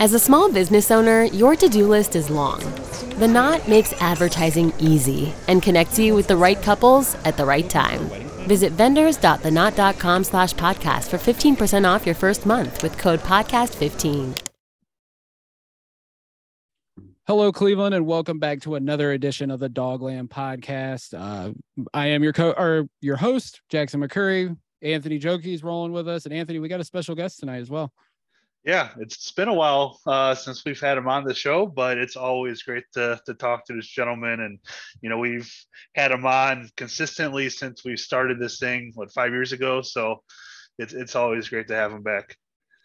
As a small business owner, your to do list is long. The Knot makes advertising easy and connects you with the right couples at the right time. Visit vendors.theknot.com slash podcast for 15% off your first month with code podcast15. Hello, Cleveland, and welcome back to another edition of the DawgLand Podcast. Uh, I am your co or your host, Jackson McCurry. Anthony Jokey is rolling with us, and Anthony, we got a special guest tonight as well. Yeah, it's been a while uh, since we've had him on the show, but it's always great to to talk to this gentleman. And you know, we've had him on consistently since we started this thing, what five years ago. So it's it's always great to have him back.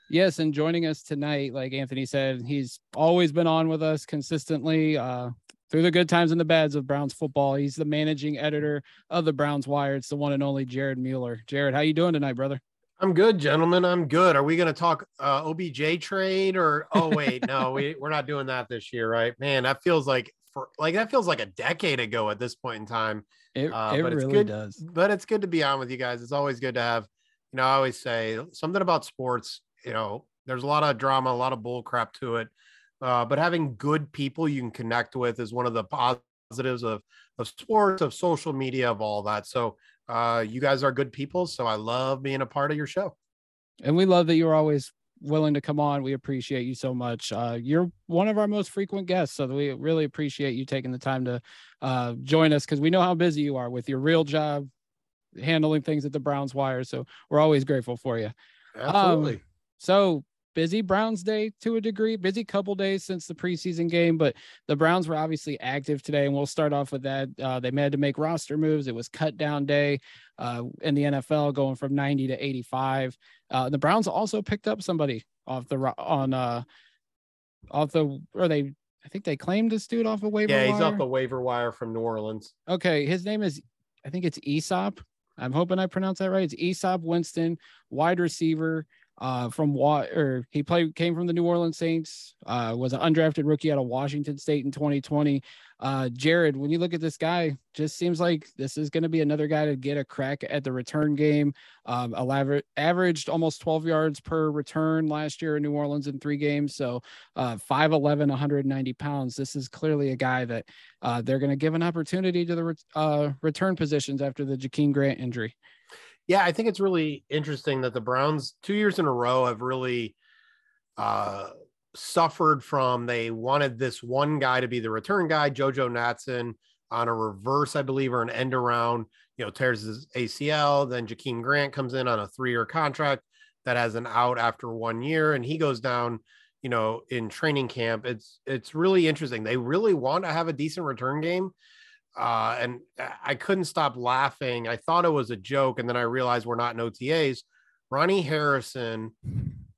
Yes, and joining us tonight, like Anthony said, he's always been on with us consistently uh, through the good times and the bads of Browns football. He's the managing editor of the Browns Wire. It's the one and only Jared Mueller. Jared, how you doing tonight, brother? I'm good, gentlemen. I'm good. Are we going to talk uh, OBJ trade or? Oh wait, no, we we're not doing that this year, right? Man, that feels like for like that feels like a decade ago at this point in time. It, uh, it but really it's good, does. But it's good to be on with you guys. It's always good to have. You know, I always say something about sports. You know, there's a lot of drama, a lot of bull crap to it, uh, but having good people you can connect with is one of the positives of of sports, of social media, of all that. So uh, you guys are good people. So I love being a part of your show. And we love that you're always willing to come on. We appreciate you so much. Uh, you're one of our most frequent guests, so we really appreciate you taking the time to uh, join us because we know how busy you are with your real job, handling things at the Browns Wire. So we're always grateful for you. Absolutely. Um, so busy Browns day to a degree, busy couple days since the preseason game, but the Browns were obviously active today, and we'll start off with that. Uh, they had to make roster moves. It was cut down day uh, in the NFL, going from 90 to 85. Uh, the Browns also picked up somebody off the on uh off the or they I think they claimed this dude off a waiver. Yeah, he's wire. off the waiver wire from New Orleans. Okay, his name is I think it's Easop. I'm hoping I pronounce that right. It's Easop Winston, wide receiver uh, from what or he played came from the New Orleans Saints, uh, was an undrafted rookie out of Washington State in 2020. Uh, Jared, when you look at this guy, just seems like this is going to be another guy to get a crack at the return game. Um, averaged almost 12 yards per return last year in New Orleans in three games. So uh, 5'11, 190 pounds. This is clearly a guy that uh, they're going to give an opportunity to the re- uh, return positions after the Jakeem Grant injury. Yeah, I think it's really interesting that the Browns two years in a row have really uh, suffered from they wanted this one guy to be the return guy, JoJo Natson, on a reverse, I believe, or an end around, you know, tears his ACL. Then Jakeem Grant comes in on a three year contract that has an out after one year, and he goes down, you know, in training camp. It's it's really interesting. They really want to have a decent return game uh, and I couldn't stop laughing. I thought it was a joke, and then I realized we're not in OTAs. Ronnie Harrison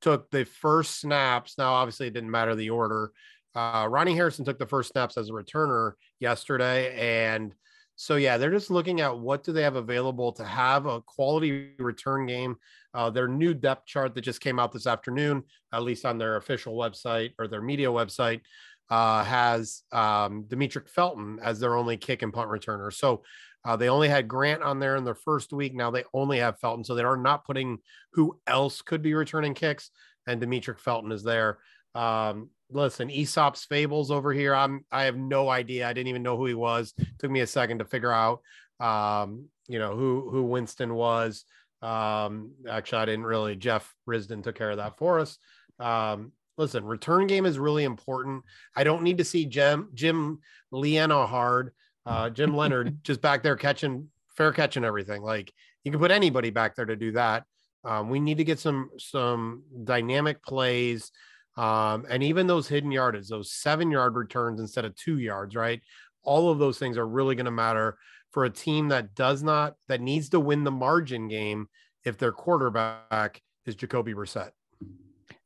took the first snaps. Now, obviously, it didn't matter the order. Uh, Ronnie Harrison took the first snaps as a returner yesterday, and so yeah, they're just looking at what do they have available to have a quality return game. Uh, their new depth chart that just came out this afternoon, at least on their official website or their media website, uh, has um, Demetric Felton as their only kick and punt returner. So uh, they only had Grant on there in their first week. Now they only have Felton. So they are not putting who else could be returning kicks. And Demetric Felton is there. Um, listen, Aesop's Fables over here. I'm I have no idea. I didn't even know who he was. took me a second to figure out um, you know, who who Winston was. Um, actually, I didn't really. Jeff Risden took care of that for us. Um, listen, return game is really important. I don't need to see Jim Jim Liana hard, uh, Jim Leonard just back there catching fair catching everything. Like you can put anybody back there to do that. Um, we need to get some some dynamic plays. Um, and even those hidden yardage, those seven yard returns instead of two yards, right? All of those things are really going to matter for a team that does not, that needs to win the margin game if their quarterback is Jacoby Brissett.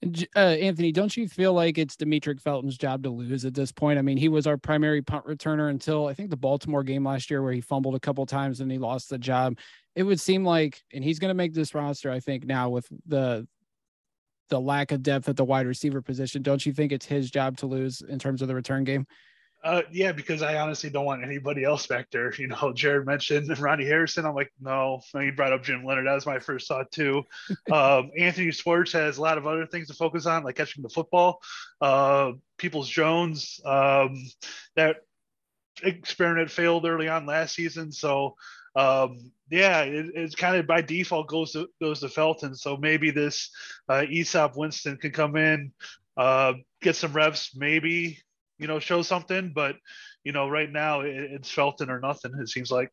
Uh, Anthony, don't you feel like it's Demetric Felton's job to lose at this point? I mean, he was our primary punt returner until I think the Baltimore game last year, where he fumbled a couple times and he lost the job. It would seem like, and he's going to make this roster, I think, now with the the lack of depth at the wide receiver position. Don't you think it's his job to lose in terms of the return game? Uh, yeah, because I honestly don't want anybody else back there. You know, Jared mentioned Ronnie Harrison. I'm like, no. He brought up Jim Leonard. That was my first thought too. um, Anthony Schwartz has a lot of other things to focus on, like catching the football. Uh, Peoples Jones, um, that experiment failed early on last season, so um, yeah, it, it's kind of by default goes to goes to Felton. So maybe this uh, Winston can come in, uh, get some reps, maybe you know, show something. But you know, right now it, it's Felton or nothing. It seems like.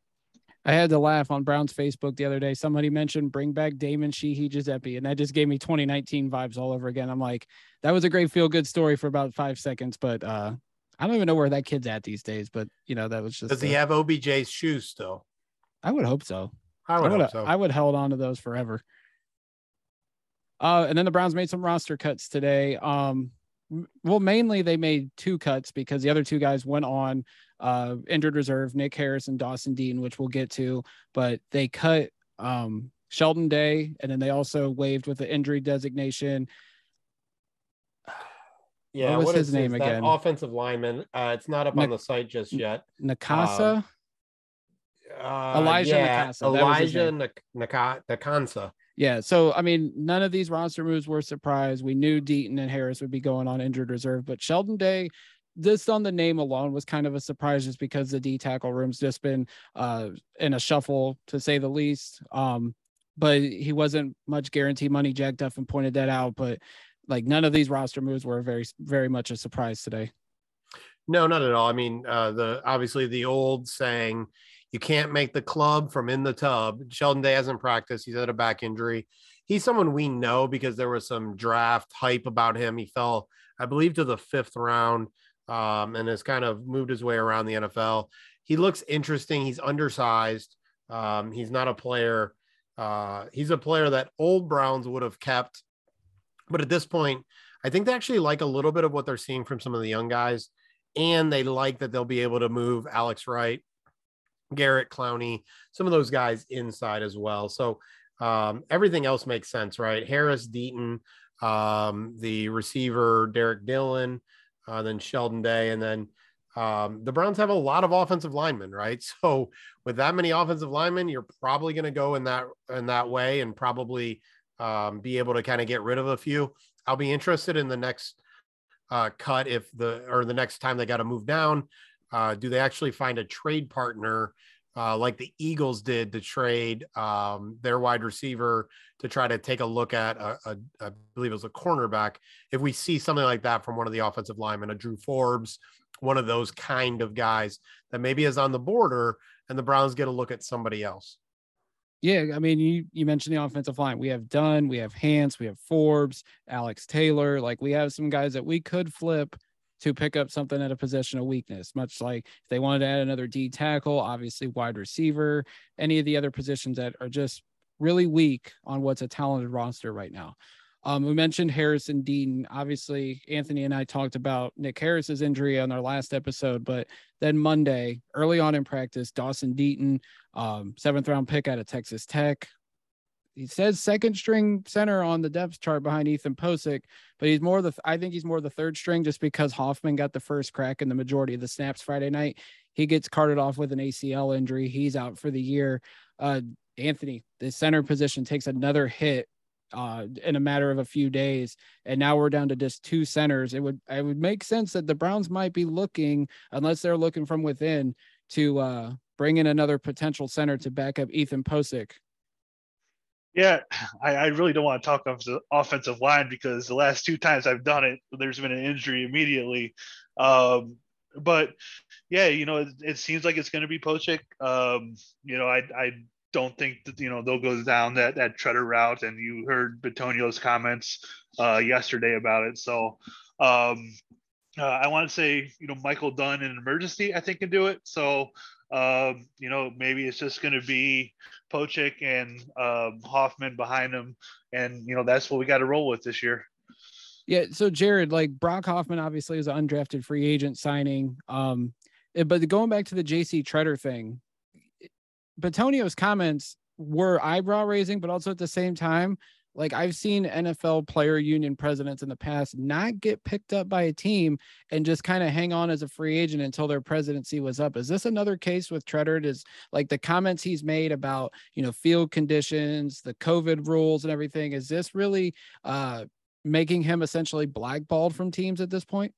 I had to laugh on Brown's Facebook the other day. Somebody mentioned bring back Damon Sheehy Guiseppi, and that just gave me 2019 vibes all over again. I'm like, that was a great feel good story for about five seconds, but uh, I don't even know where that kid's at these days. But you know, that was just. Does he have OBJ's shoes still? I would hope so. I would, I would hope so. I would held on to those forever. Uh, and then the Browns made some roster cuts today. Um, well, mainly they made two cuts because the other two guys went on uh, injured reserve, Nick Harris and Dawson Deaton, which we'll get to. But they cut um, Sheldon Day, and then they also waived with the injury designation. Yeah, what was what his is, name is again? Offensive lineman. Uh, it's not up on the site just yet. Nakasa. Um, Uh, Elijah yeah, Nakasa, that was his Elijah. Nak- Naka- Nakansa. Yeah. So, I mean, none of these roster moves were a surprise. We knew Deaton and Harris would be going on injured reserve, but Sheldon Day, just on the name alone, was kind of a surprise just because the D tackle room's just been uh, in a shuffle, to say the least. Um, but he wasn't much guarantee money. Jack Duffin pointed that out, but like none of these roster moves were very, very much a surprise today. No, not at all. I mean, uh, the obviously the old saying, you can't make the club from in the tub. Sheldon Day hasn't practiced. He's had a back injury. He's someone we know because there was some draft hype about him. He fell, I believe, to the fifth round um, and has kind of moved his way around the NFL. He looks interesting. He's undersized. Um, he's not a player. Uh, he's a player that old Browns would have kept. But at this point, I think they actually like a little bit of what they're seeing from some of the young guys. And they like that they'll be able to move Alex Wright, Garrett Clowney, some of those guys inside as well. So um, everything else makes sense, right? Harris, Deaton, um, the receiver, Derrick Dillon, uh, then Sheldon Day, and then um, the Browns have a lot of offensive linemen, right? So with that many offensive linemen, you're probably going to go in that in that way and probably um, be able to kind of get rid of a few. I'll be interested in the next uh, cut if the or the next time they got to move down. Uh, do they actually find a trade partner uh, like the Eagles did to trade um, their wide receiver to try to take a look at a, a, I believe it was a cornerback? If we see something like that from one of the offensive linemen, a Drew Forbes, one of those kind of guys that maybe is on the border, and the Browns get a look at somebody else. Yeah, I mean, you you mentioned the offensive line. We have Dunn, we have Hance, we have Forbes, Alex Taylor. Like we have some guys that we could flip to pick up something at a position of weakness. Much like if they wanted to add another D tackle, obviously wide receiver, any of the other positions that are just really weak on what's a talented roster right now. Um, we mentioned Harrison Dean. Obviously, Anthony and I talked about Nick Harris's injury on our last episode, but then Monday, early on in practice, Dawson Deaton, um, seventh round pick out of Texas Tech. He says second string center on the depth chart behind Ethan Pocic, but he's more the I think he's more the third string just because Hoffman got the first crack in the majority of the snaps Friday night. He gets carted off with an ACL injury. He's out for the year. Uh, Anthony, the center position takes another hit uh, in a matter of a few days, and now we're down to just two centers. It would it would make sense that the Browns might be looking, unless they're looking from within, to uh, bring in another potential center to back up Ethan Pocic. Yeah, I, I really don't want to talk of the offensive line because the last two times I've done it, there's been an injury immediately. Um, but yeah, you know, it, it seems like it's going to be Pocic. Um, you know, I, I don't think that you know they'll go down that that Tretter route. And you heard Bitonio's comments uh, yesterday about it. So um, uh, I want to say you know Michael Dunn in an emergency I think can do it. So um, you know maybe it's just going to be Pocic and um, Hoffman behind him, and you know that's what we got to roll with this year. Yeah. So Jared, like Brock Hoffman obviously is an undrafted free agent signing. Um, eh, but going back to the JC Tretter thing, Bitonio's comments were eyebrow raising, but also at the same time, like I've seen NFL player union presidents in the past not get picked up by a team and just kind of hang on as a free agent until their presidency was up. Is this another case with Tretter? Is like the comments he's made about, you know, field conditions, the COVID rules and everything. Is this really uh making him essentially blackballed from teams at this point?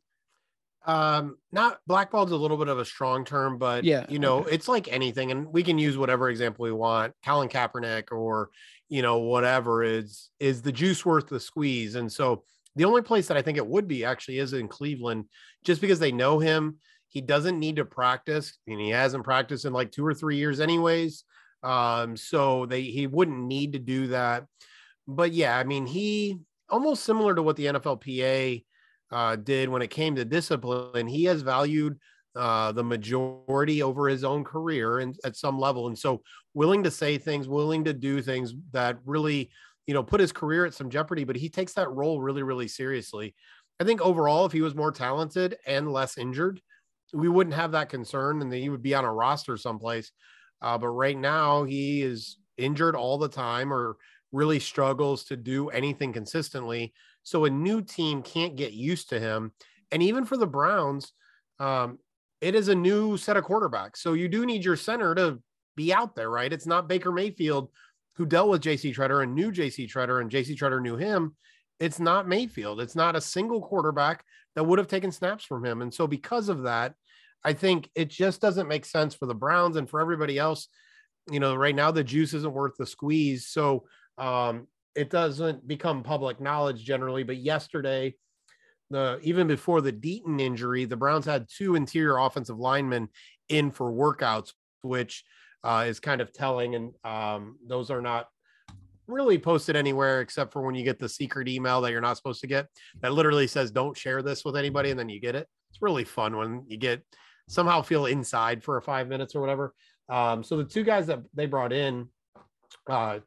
Um, not blackballed is a little bit of a strong term, but yeah, you know, okay. it's like anything, and we can use whatever example we want. Colin Kaepernick or you know, whatever is is the juice worth the squeeze? And so the only place that I think it would be actually is in Cleveland, just because they know him. He doesn't need to practice, and he hasn't practiced in like two or three years, anyways. Um, so they he wouldn't need to do that. But yeah, I mean, he almost similar to what the NFLPA uh, did when it came to discipline. And he has valued uh, the majority over his own career and at some level, and so willing to say things, willing to do things that really, you know, put his career at some jeopardy. But he takes that role really, really seriously. I think overall, if he was more talented and less injured, we wouldn't have that concern, and he would be on a roster someplace. Uh, but right now, he is injured all the time, or really struggles to do anything consistently. So a new team can't get used to him. And even for the Browns, um, it is a new set of quarterbacks. So you do need your center to be out there, right? It's not Baker Mayfield who dealt with JC Tretter and knew JC Tretter and JC Tretter knew him. It's not Mayfield. It's not a single quarterback that would have taken snaps from him. And so because of that, I think it just doesn't make sense for the Browns and for everybody else. You know, right now the juice isn't worth the squeeze. So um, it doesn't become public knowledge generally, but yesterday, the even before the Deaton injury, the Browns had two interior offensive linemen in for workouts, which uh, is kind of telling. And um, those are not really posted anywhere except for when you get the secret email that you're not supposed to get that literally says don't share this with anybody and then you get it it's really fun when you get somehow feel inside for a five minutes or whatever um, so the two guys that they brought in uh,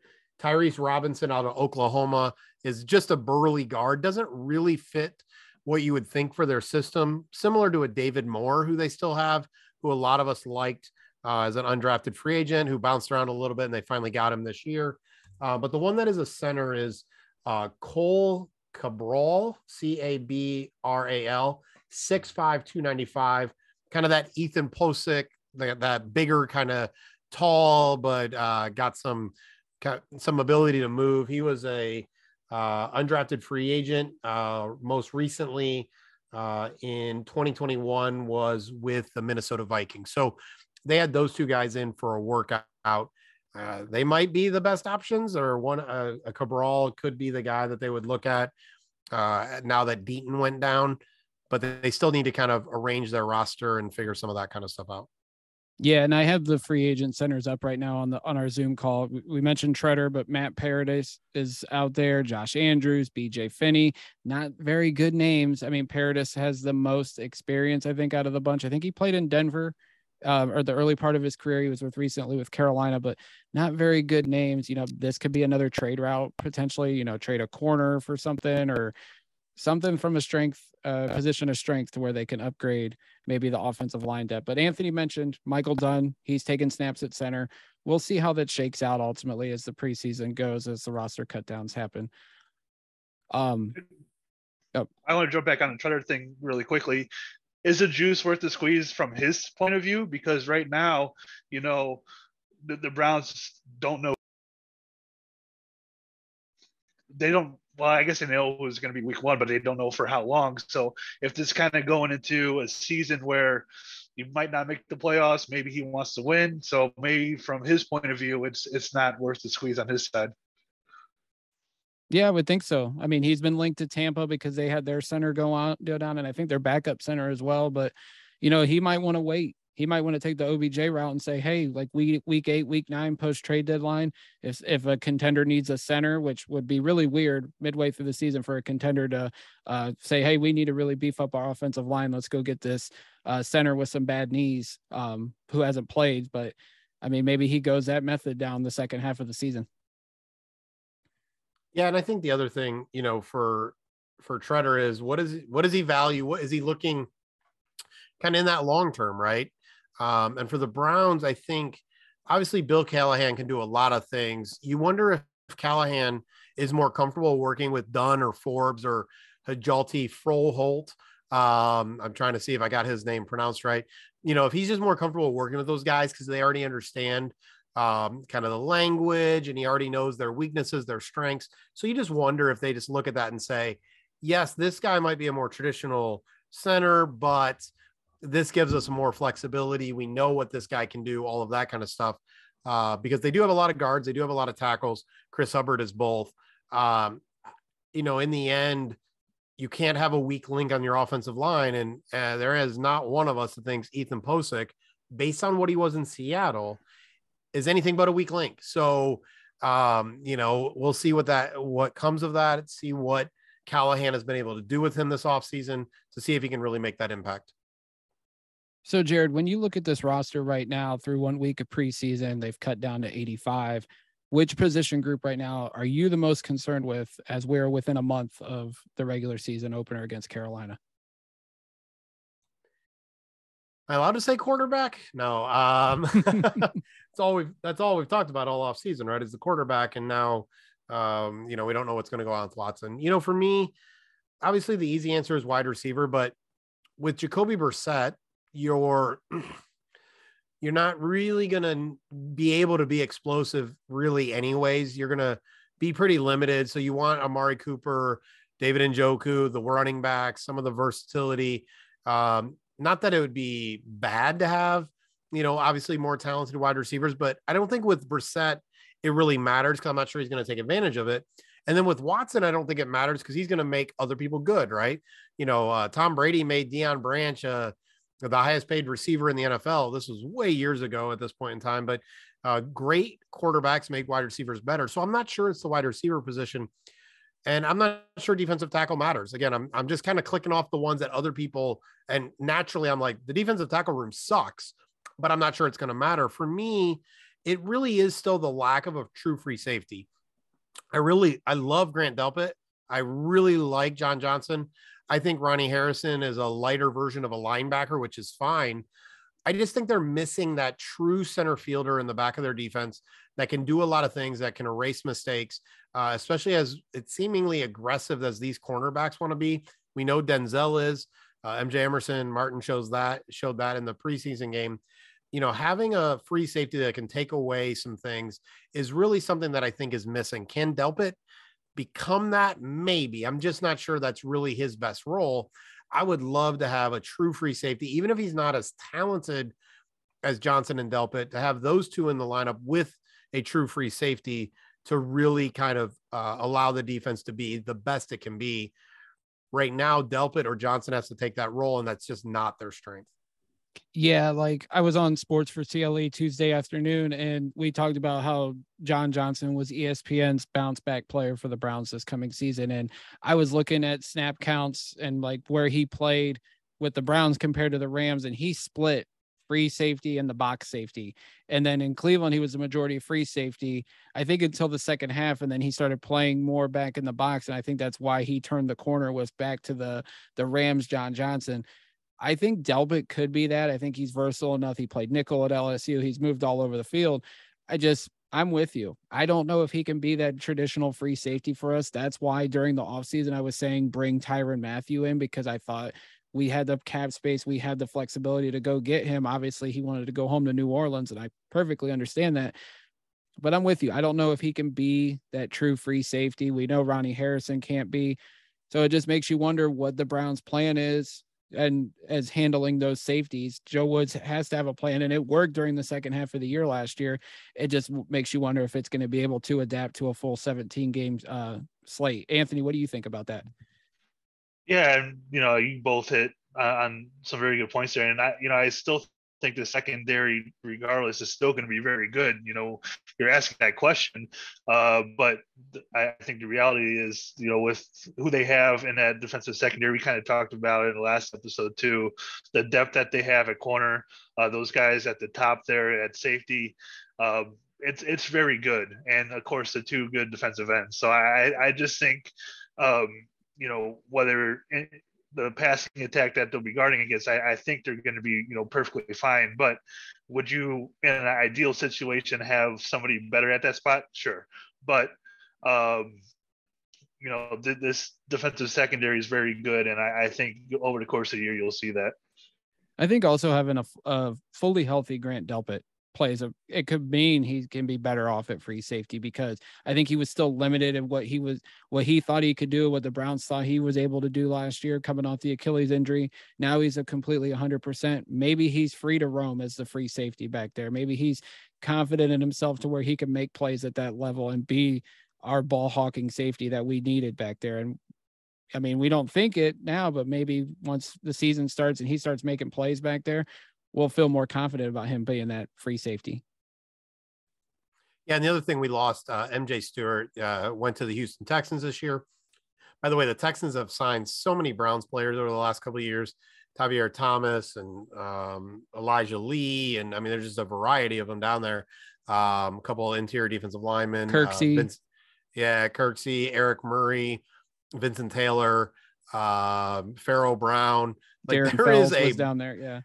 Tyrese Robinson out of Oklahoma is just a burly guard, doesn't really fit what you would think for their system, similar to a David Moore, who they still have, who a lot of us liked uh, as an undrafted free agent who bounced around a little bit and they finally got him this year. Uh, but the one that is a center is uh, Cohl Cabral, C A B R A L, 6'5, 295, kind of that Ethan Pocic, that, that bigger kind of tall, but uh, got some some ability to move. He was a uh, undrafted free agent. Uh, most recently, uh, in 2021, was with the Minnesota Vikings. So they had those two guys in for a workout. Uh, they might be the best options, or one uh, a Cabral could be the guy that they would look at uh, now that Deaton went down. But they still need to kind of arrange their roster and figure some of that kind of stuff out. Yeah, and I have the free agent centers up right now on the on our Zoom call. We mentioned Tretter, but Matt Paradis is out there. Josh Andrews, BJ Finney, not very good names. I mean, Paradis has the most experience, I think, out of the bunch. I think he played in Denver, uh, or the early part of his career. He was with recently with Carolina, but not very good names. You know, this could be another trade route potentially. You know, trade a corner for something or something from a strength uh, position of strength to where they can upgrade maybe the offensive line depth. But Anthony mentioned Michael Dunn. He's taking snaps at center. We'll see how that shakes out ultimately as the preseason goes, as the roster cutdowns happen. Um, oh. I want to jump back on the Tretter thing really quickly. Is the juice worth the squeeze from his point of view? Because right now, you know, the, the Browns don't know. They don't well, I guess they know it was going to be week one, but they don't know for how long. So if this kind of going into a season where you might not make the playoffs, maybe he wants to win. So maybe from his point of view, it's it's not worth the squeeze on his side. Yeah, I would think so. I mean, he's been linked to Tampa because they had their center go on go down, and I think their backup center as well. But you know, he might want to wait he might want to take the OBJ route and say, hey, like week week eight, week nine, post trade deadline, if if a contender needs a center, which would be really weird midway through the season for a contender to uh, say, hey, we need to really beef up our offensive line. Let's go get this uh, center with some bad knees um, who hasn't played. But I mean, maybe he goes that method down the second half of the season. Yeah, and I think the other thing, you know, for for Tretter is what is what does he value? What is he looking kind of in that long term, right? Um, and for the Browns, I think obviously Bill Callahan can do a lot of things. You wonder if Callahan is more comfortable working with Dunn or Forbes or Hjalte Froholt. Um, I'm trying to see if I got his name pronounced right. You know, if he's just more comfortable working with those guys because they already understand um, kind of the language and he already knows their weaknesses, their strengths. So you just wonder if they just look at that and say, yes, this guy might be a more traditional center, but this gives us more flexibility. We know what this guy can do, all of that kind of stuff. Uh, because they do have a lot of guards, they do have a lot of tackles. Chris Hubbard is both. Um, you know, in the end, you can't have a weak link on your offensive line, and uh, there is not one of us that thinks Ethan Pocic, based on what he was in Seattle, is anything but a weak link. So, um, you know, we'll see what that what comes of that. See what Callahan has been able to do with him this offseason to see if he can really make that impact. So, Jared, when you look at this roster right now through one week of preseason, they've cut down to 85. Which position group right now are you the most concerned with as we're within a month of the regular season opener against Carolina? Am I allowed to say quarterback? No. Um, that's all we've that's all we've talked about all off season, right? Is the quarterback, and now um, you know we don't know what's going to go on with Watson. You know, for me, obviously the easy answer is wide receiver, but with Jacoby Brissett, you're you're not really going to be able to be explosive really anyways. You're going to be pretty limited. So you want amari cooper david Njoku, the running backs some of the versatility. Um, not that it would be bad to have you know obviously more talented wide receivers but i don't think with Brissett it really matters because i'm not sure he's going to take advantage of it. And then with Watson, I don't think it matters because he's going to make other people good, right? You know, uh, Tom Brady made Deion Branch uh, the highest paid receiver in the NFL. This was way years ago at this point in time, but uh, great quarterbacks make wide receivers better. So I'm not sure it's the wide receiver position. And I'm not sure defensive tackle matters. Again, I'm, I'm just kind of clicking off the ones that other people, and naturally, I'm like, the defensive tackle room sucks, but I'm not sure it's going to matter. For me, it really is still the lack of a true free safety. I really, I love Grant Delpit. I really like John Johnson. I think Ronnie Harrison is a lighter version of a linebacker, which is fine. I just think they're missing that true center fielder in the back of their defense that can do a lot of things that can erase mistakes, uh, especially as it's seemingly aggressive as these cornerbacks want to be. We know Denzel is. Uh, MJ Emerson Martin shows that showed that in the preseason game. You know, having a free safety that can take away some things is really something that I think is missing. Can Delpit become that? Maybe. I'm just not sure that's really his best role. I would love to have a true free safety, even if he's not as talented as Johnson and Delpit, to have those two in the lineup with a true free safety to really kind of uh, allow the defense to be the best it can be. Right now, Delpit or Johnson has to take that role, and that's just not their strength. Yeah, like I was on Sports for CLE Tuesday afternoon, and we talked about how John Johnson was ESPN's bounce back player for the Browns this coming season. And I was looking at snap counts and like where he played with the Browns compared to the Rams, and he split free safety and the box safety. And then in Cleveland, he was the majority free safety, I think until the second half. And then he started playing more back in the box. And I think that's why he turned the corner was back to the the Rams, John Johnson. I think Delpit could be that. I think he's versatile enough. He played nickel at LSU. He's moved all over the field. I just, I'm with you. I don't know if he can be that traditional free safety for us. That's why during the offseason, I was saying bring Tyrann Mathieu in because I thought we had the cap space, we had the flexibility to go get him. Obviously, he wanted to go home to New Orleans, and I perfectly understand that. But I'm with you. I don't know if he can be that true free safety. We know Ronnie Harrison can't be. So it just makes you wonder what the Browns' plan is and as handling those safeties. Joe Woods has to have a plan, and it worked during the second half of the year last year. It just makes you wonder if it's going to be able to adapt to a full 17 game uh, slate. Anthony, what do you think about that? Yeah, you know, you both hit uh, on some very good points there, and I, you know, I still think the secondary, regardless, is still going to be very good. You know, you're asking that question, uh, but I think the reality is, you know, with who they have in that defensive secondary, we kind of talked about it in the last episode too. The depth that they have at corner, uh, those guys at the top there at safety. Um, it's it's very good, and of course the two good defensive ends. So I I just think um, you know, whether the passing attack that they'll be guarding against, I, I think they're going to be, you know, perfectly fine. But would you, in an ideal situation, have somebody better at that spot? Sure. But, um, you know, th- this defensive secondary is very good. And I, I, think over the course of the year, you'll see that. I think also having a, a fully healthy Grant Delpit plays a it could mean he can be better off at free safety because I think he was still limited in what he was what he thought he could do, what the Browns thought he was able to do last year coming off the Achilles injury. Now he's a completely 100%. Maybe he's free to roam as the free safety back there. Maybe he's confident in himself to where he can make plays at that level and be our ball hawking safety that we needed back there. And I mean, we don't think it now, but maybe once the season starts and he starts making plays back there, we'll feel more confident about him being that free safety. Yeah, and the other thing we lost, uh, MJ Stewart uh, went to the Houston Texans this year. By the way, the Texans have signed so many Browns players over the last couple of years. Tavierre Thomas and um, Elijah Lee, and I mean, there's just a variety of them down there. Um, a couple of interior defensive linemen, Kirksey, uh, Vince, yeah, Kirksey, Eric Murray, Vincent Taylor, uh, Pharaoh Brown. Like Darren there Fells is a down there, yeah.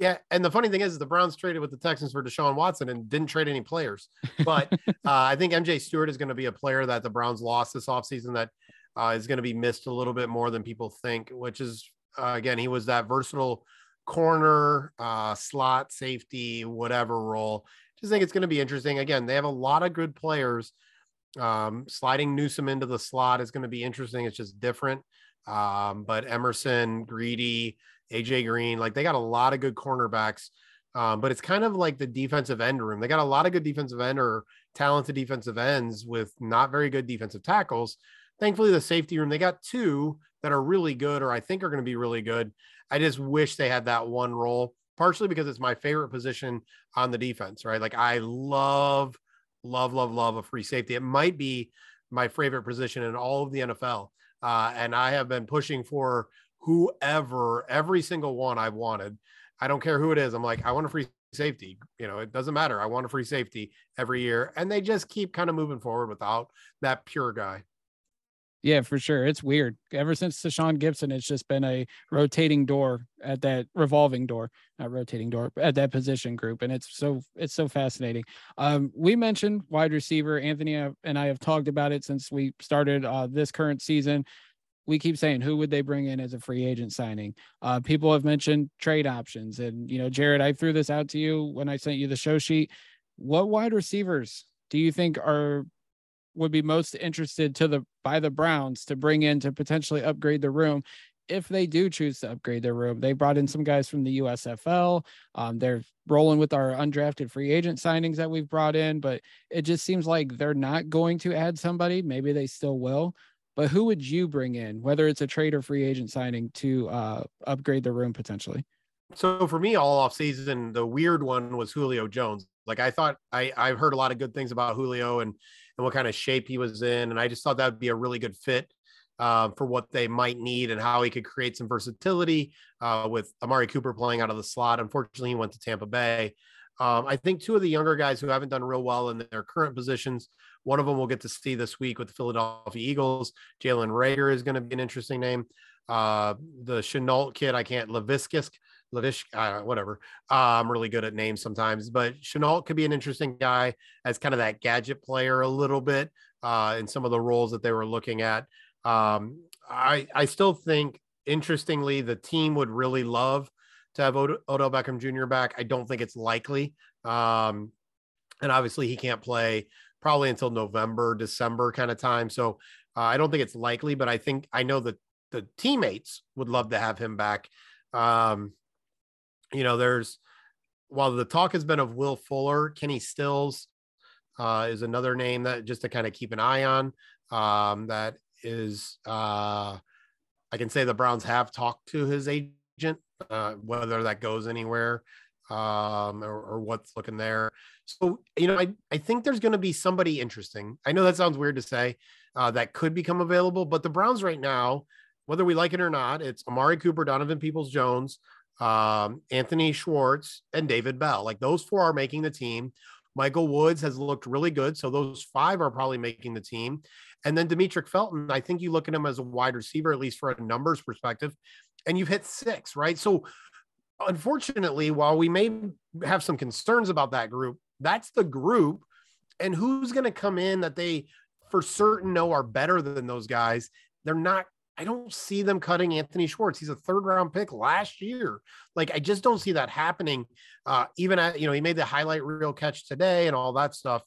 Yeah, and the funny thing is, the Browns traded with the Texans for Deshaun Watson and didn't trade any players. But uh, I think MJ Stewart is going to be a player that the Browns lost this offseason that uh, is going to be missed a little bit more than people think. Which is uh, again, he was that versatile corner, uh, slot, safety, whatever role. Just think it's going to be interesting. Again, they have a lot of good players. Um, sliding Newsome into the slot is going to be interesting. It's just different. Um, but Emerson, Greedy, AJ Green, like they got a lot of good cornerbacks. Um, but it's kind of like the defensive end room. They got a lot of good defensive end or talented defensive ends with not very good defensive tackles. Thankfully, the safety room, they got two that are really good, or I think are going to be really good. I just wish they had that one role, partially because it's my favorite position on the defense, right? Like I love, love, love, love a free safety. It might be my favorite position in all of the NFL. Uh, and I have been pushing for whoever, every single one I've wanted. I don't care who it is. I'm like, I want a free safety. You know, it doesn't matter. I want a free safety every year. And they just keep kind of moving forward without that pure guy. Yeah, for sure. It's weird. Ever since Tashaun Gipson, it's just been a rotating door at that revolving door, not rotating door at that position group. And it's so it's so fascinating. Um, we mentioned wide receiver. Anthony and I have talked about it since we started uh, this current season we keep saying who would they bring in as a free agent signing uh, people have mentioned trade options and you know jared i threw this out to you when i sent you the show sheet what wide receivers do you think are would be most interested to the by the browns to bring in to potentially upgrade the room if they do choose to upgrade their room they brought in some guys from the usfl um, they're rolling with our undrafted free agent signings that we've brought in but it just seems like they're not going to add somebody maybe they still will but who would you bring in, whether it's a trade or free agent signing, to uh, upgrade the room potentially? So for me, all off season, the weird one was Julio Jones. Like I thought, I I've heard a lot of good things about Julio and and what kind of shape he was in, and I just thought that would be a really good fit uh, for what they might need and how he could create some versatility uh, with Amari Cooper playing out of the slot. Unfortunately, he went to Tampa Bay. Um, I think two of the younger guys who haven't done real well in their current positions one of them we'll get to see this week with the Philadelphia Eagles. Jalen Reagor is going to be an interesting name. Uh, the Shenault kid, I can't, Laviscus, Lavish, uh, whatever. Uh, I'm really good at names sometimes, but Shenault could be an interesting guy as kind of that gadget player a little bit uh, in some of the roles that they were looking at. Um, I, I still think, interestingly, the team would really love to have Od- Odell Beckham Jr. back. I don't think it's likely. Um, and obviously, he can't play probably until November, December kind of time. So uh, I don't think it's likely, but I think I know that the teammates would love to have him back. Um, you know, there's while the talk has been of Will Fuller, Kenny Stills uh, is another name that just to kind of keep an eye on. Um, that is, uh, I can say the Browns have talked to his agent, uh, whether that goes anywhere um, or, or what's looking there. So, you know, I, I think there's going to be somebody interesting. I know that sounds weird to say uh, that could become available, but the Browns right now, whether we like it or not, it's Amari Cooper, Donovan Peoples Jones, um, Anthony Schwartz, and David Bell. Like those four are making the team. Michael Woods has looked really good. So those five are probably making the team. And then Demetric Felton, I think you look at him as a wide receiver, at least for a numbers perspective, and you've hit six, right? So unfortunately, while we may have some concerns about that group, that's the group. And who's going to come in that they for certain know are better than those guys? They're not I don't see them cutting Anthony Schwartz. He's a third round pick last year. Like I just don't see that happening. Uh, even at you know he made the highlight reel catch today and all that stuff.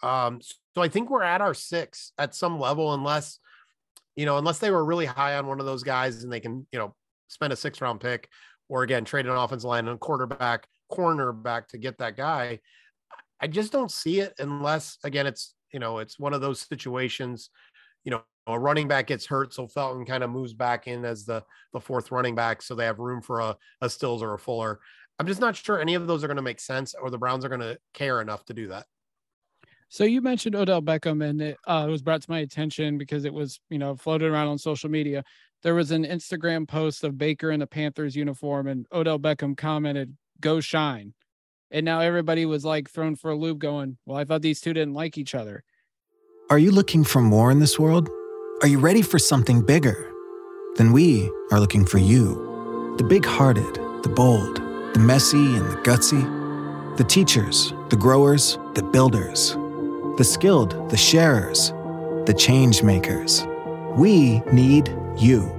Um, so I think we're at our six at some level, unless you know unless they were really high on one of those guys and they can you know spend a six round pick or again trade an offensive line and a quarterback cornerback to get that guy. I just don't see it unless again it's you know it's one of those situations you know a running back gets hurt, so Felton kind of moves back in as the the fourth running back, so they have room for a, a Stills or a Fuller. I'm just not sure any of those are going to make sense, or the Browns are going to care enough to do that. So you mentioned Odell Beckham, and it, uh, it was brought to my attention because it was you know floated around on social media. There was an Instagram post of Baker in the Panthers uniform, and Odell Beckham commented, "Go shine," and now everybody was like thrown for a loop, going, "Well, I thought these two didn't like each other." Are you looking for more in this world? Are you ready for something bigger? Then we are looking for you. The big hearted, the bold, the messy, and the gutsy. The teachers, the growers, the builders. The skilled, the sharers, the change makers. We need you.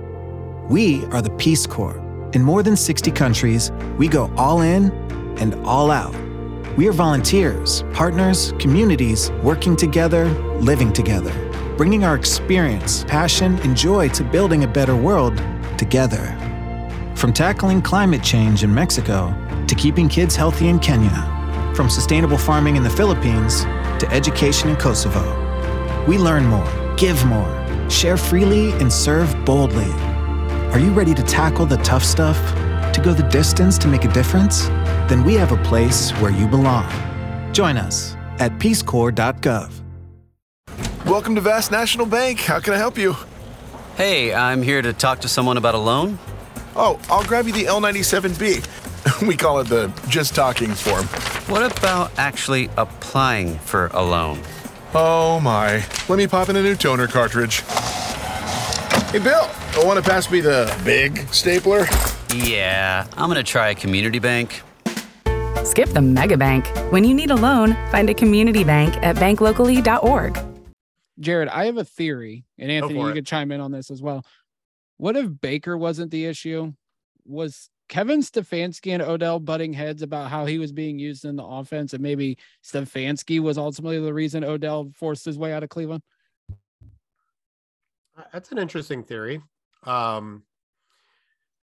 We are the Peace Corps. In more than 60 countries, we go all in and all out. We are volunteers, partners, communities working together, living together bringing our experience, passion, and joy to building a better world together. From tackling climate change in Mexico to keeping kids healthy in Kenya, from sustainable farming in the Philippines to education in Kosovo. We learn more, give more, share freely, and serve boldly. Are you ready to tackle the tough stuff? To go the distance to make a difference? Then we have a place where you belong. Join us at peacecorps.gov. Welcome to Vast National Bank. How can I help you? Hey, I'm here to talk to someone about a loan. Oh, I'll grab you the L97B. we call it the just talking form. What about actually applying for a loan? Oh my. Let me pop in a new toner cartridge. Hey, Bill, I want to pass me the big stapler? Yeah, I'm going to try a community bank. Skip the mega bank. When you need a loan, find a community bank at banklocally.org. Jared, I have a theory, and Anthony, you it. could chime in on this as well. What if Baker wasn't the issue? Was Kevin Stefanski and Odell butting heads about how he was being used in the offense, and maybe Stefanski was ultimately the reason Odell forced his way out of Cleveland? That's an interesting theory. Um,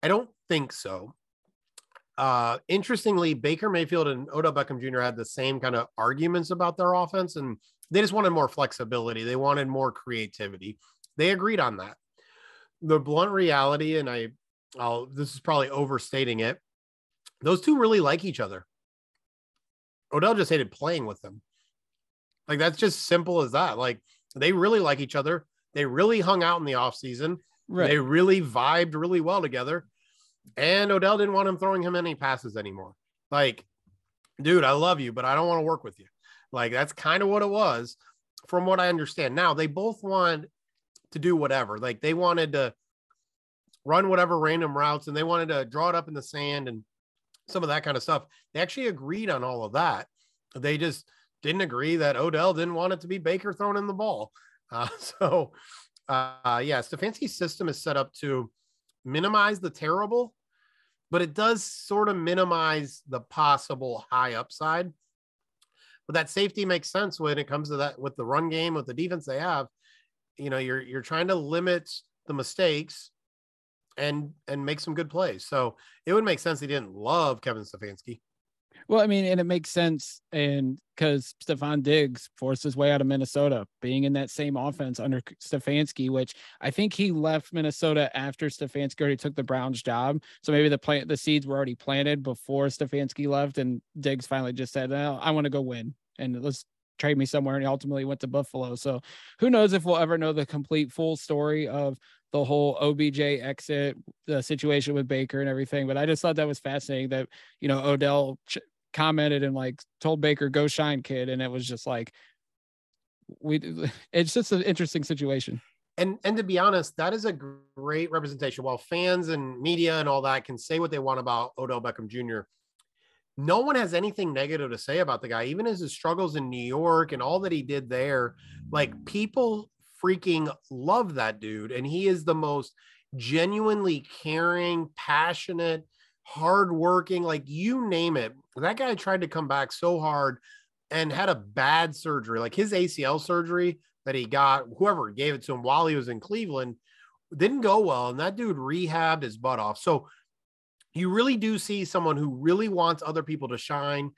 I don't think so. Uh, interestingly, Baker Mayfield and Odell Beckham Jr. had the same kind of arguments about their offense, and they just wanted more flexibility. They wanted more creativity. They agreed on that. The blunt reality, and I, I'll this is probably overstating it. Those two really like each other. Odell just hated playing with them. Like that's just simple as that. Like they really like each other. They really hung out in the off season. Right. They really vibed really well together. And Odell didn't want him throwing him any passes anymore. Like, dude, I love you, but I don't want to work with you. Like that's kind of what it was, from what I understand. Now they both want to do whatever. Like they wanted to run whatever random routes and they wanted to draw it up in the sand and some of that kind of stuff. They actually agreed on all of that. They just didn't agree that Odell didn't want it to be Baker throwing in the ball. Uh, so, uh, yeah, Stefanski's system is set up to minimize the terrible, but it does sort of minimize the possible high upside. But that safety makes sense when it comes to that with the run game, with the defense they have. You know, you're you're trying to limit the mistakes and and make some good plays. So it would make sense he didn't love Kevin Stefanski. Well, I mean, and it makes sense, and because Stefon Diggs forced his way out of Minnesota, being in that same offense under Stefanski, which I think he left Minnesota after Stefanski already took the Browns job. So maybe the plant, the seeds were already planted before Stefanski left, and Diggs finally just said, oh, "I want to go win, and let's trade me somewhere." And he ultimately went to Buffalo. So who knows if we'll ever know the complete full story of the whole OBJ exit, the situation with Baker and everything. But I just thought that was fascinating that, you know, Odell ch- commented and like told Baker, go shine, kid. And it was just like, we it's just an interesting situation. And and to be honest, that is a great representation. While fans and media and all that can say what they want about Odell Beckham Jr., no one has anything negative to say about the guy, even as his struggles in New York and all that he did there. Like people freaking love that dude. And he is the most genuinely caring, passionate, hardworking, like you name it. That guy tried to come back so hard and had a bad surgery, like his ACL surgery that he got, whoever gave it to him while he was in Cleveland, didn't go well. And that dude rehabbed his butt off. So you really do see someone who really wants other people to shine,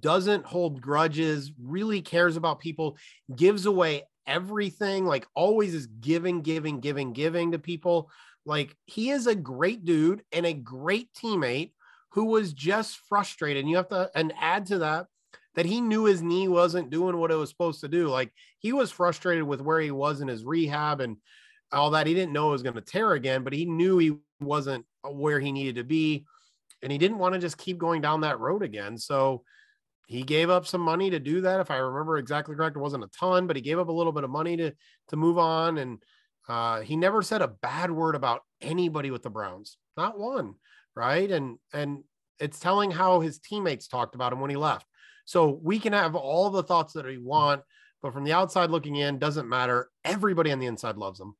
doesn't hold grudges, really cares about people, gives away everything, like always is giving, giving, giving, giving to people. Like he is a great dude and a great teammate who was just frustrated. And you have to and add to that that he knew his knee wasn't doing what it was supposed to do. Like he was frustrated with where he was in his rehab and all that. He didn't know it was going to tear again, but he knew he wasn't where he needed to be. And he didn't want to just keep going down that road again. So he gave up some money to do that. If I remember exactly correct, it wasn't a ton, but he gave up a little bit of money to to move on. And uh, he never said a bad word about anybody with the Browns, not one, right? And and it's telling how his teammates talked about him when he left. So we can have all the thoughts that we want, but from the outside looking in, doesn't matter. Everybody on the inside loves him.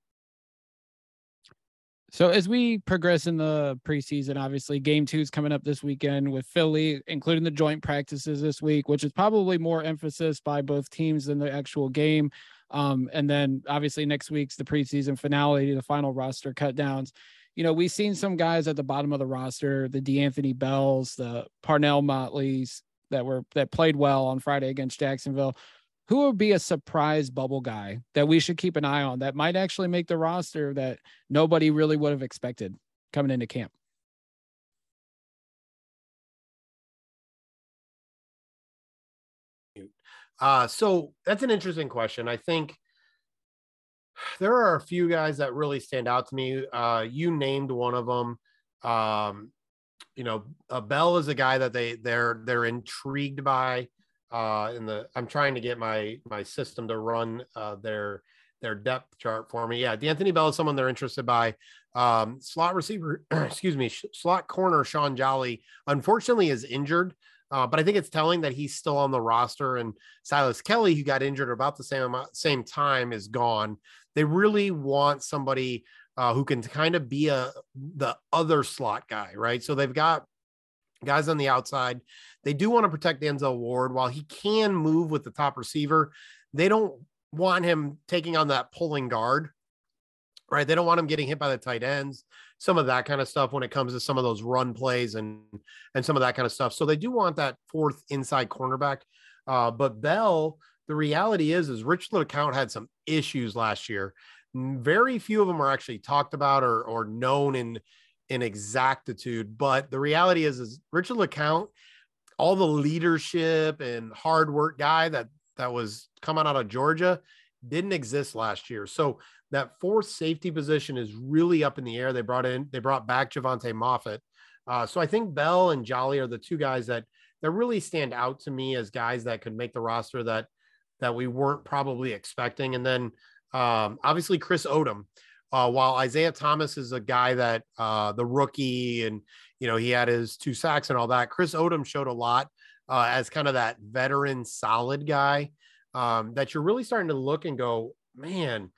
So as we progress in the preseason, obviously game two is coming up this weekend with Philly, including the joint practices this week, which is probably more emphasis by both teams than the actual game. Um, and then obviously next week's the preseason finale, the final roster cut downs. You know, we've seen some guys at the bottom of the roster, the D'Anthony Bells, the Parnell Motleys that were that played well on Friday against Jacksonville who would be a surprise bubble guy that we should keep an eye on that might actually make the roster that nobody really would have expected coming into camp? Uh, so that's an interesting question. I think there are a few guys that really stand out to me. Uh, you named one of them. Um, you know, uh, Bell is a guy that they they're they're intrigued by uh, in the I'm trying to get my my system to run uh, their their depth chart for me. Yeah, D'Anthony Bell is someone they're interested by. Um, slot receiver, excuse me, slot corner Sean Jolly unfortunately is injured. Uh, but I think it's telling that he's still on the roster and Silas Kelly, who got injured about the same amount, same time, is gone. They really want somebody uh, who can kind of be a the other slot guy, right? So they've got guys on the outside. They do want to protect Denzel Ward while he can move with the top receiver. They don't want him taking on that pulling guard, right? They don't want him getting hit by the tight ends, some of that kind of stuff when it comes to some of those run plays and and some of that kind of stuff. So they do want that fourth inside cornerback. Uh, but Bell, the reality is, is Rich LeCounte had some issues last year. Very few of them are actually talked about or or known in in exactitude. But the reality is, is Richard LeCounte, all the leadership and hard work guy that that was coming out of Georgia didn't exist last year. So that fourth safety position is really up in the air. They brought in, they brought back Jovante Moffatt. Uh, so I think Bell and Jolly are the two guys that that really stand out to me as guys that could make the roster that that we weren't probably expecting. And then um, obviously Chris Odom. Uh, while Isaiah Thomas is a guy that uh, the rookie and you know he had his two sacks and all that, Chris Odom showed a lot uh, as kind of that veteran solid guy um, that you're really starting to look and go, man,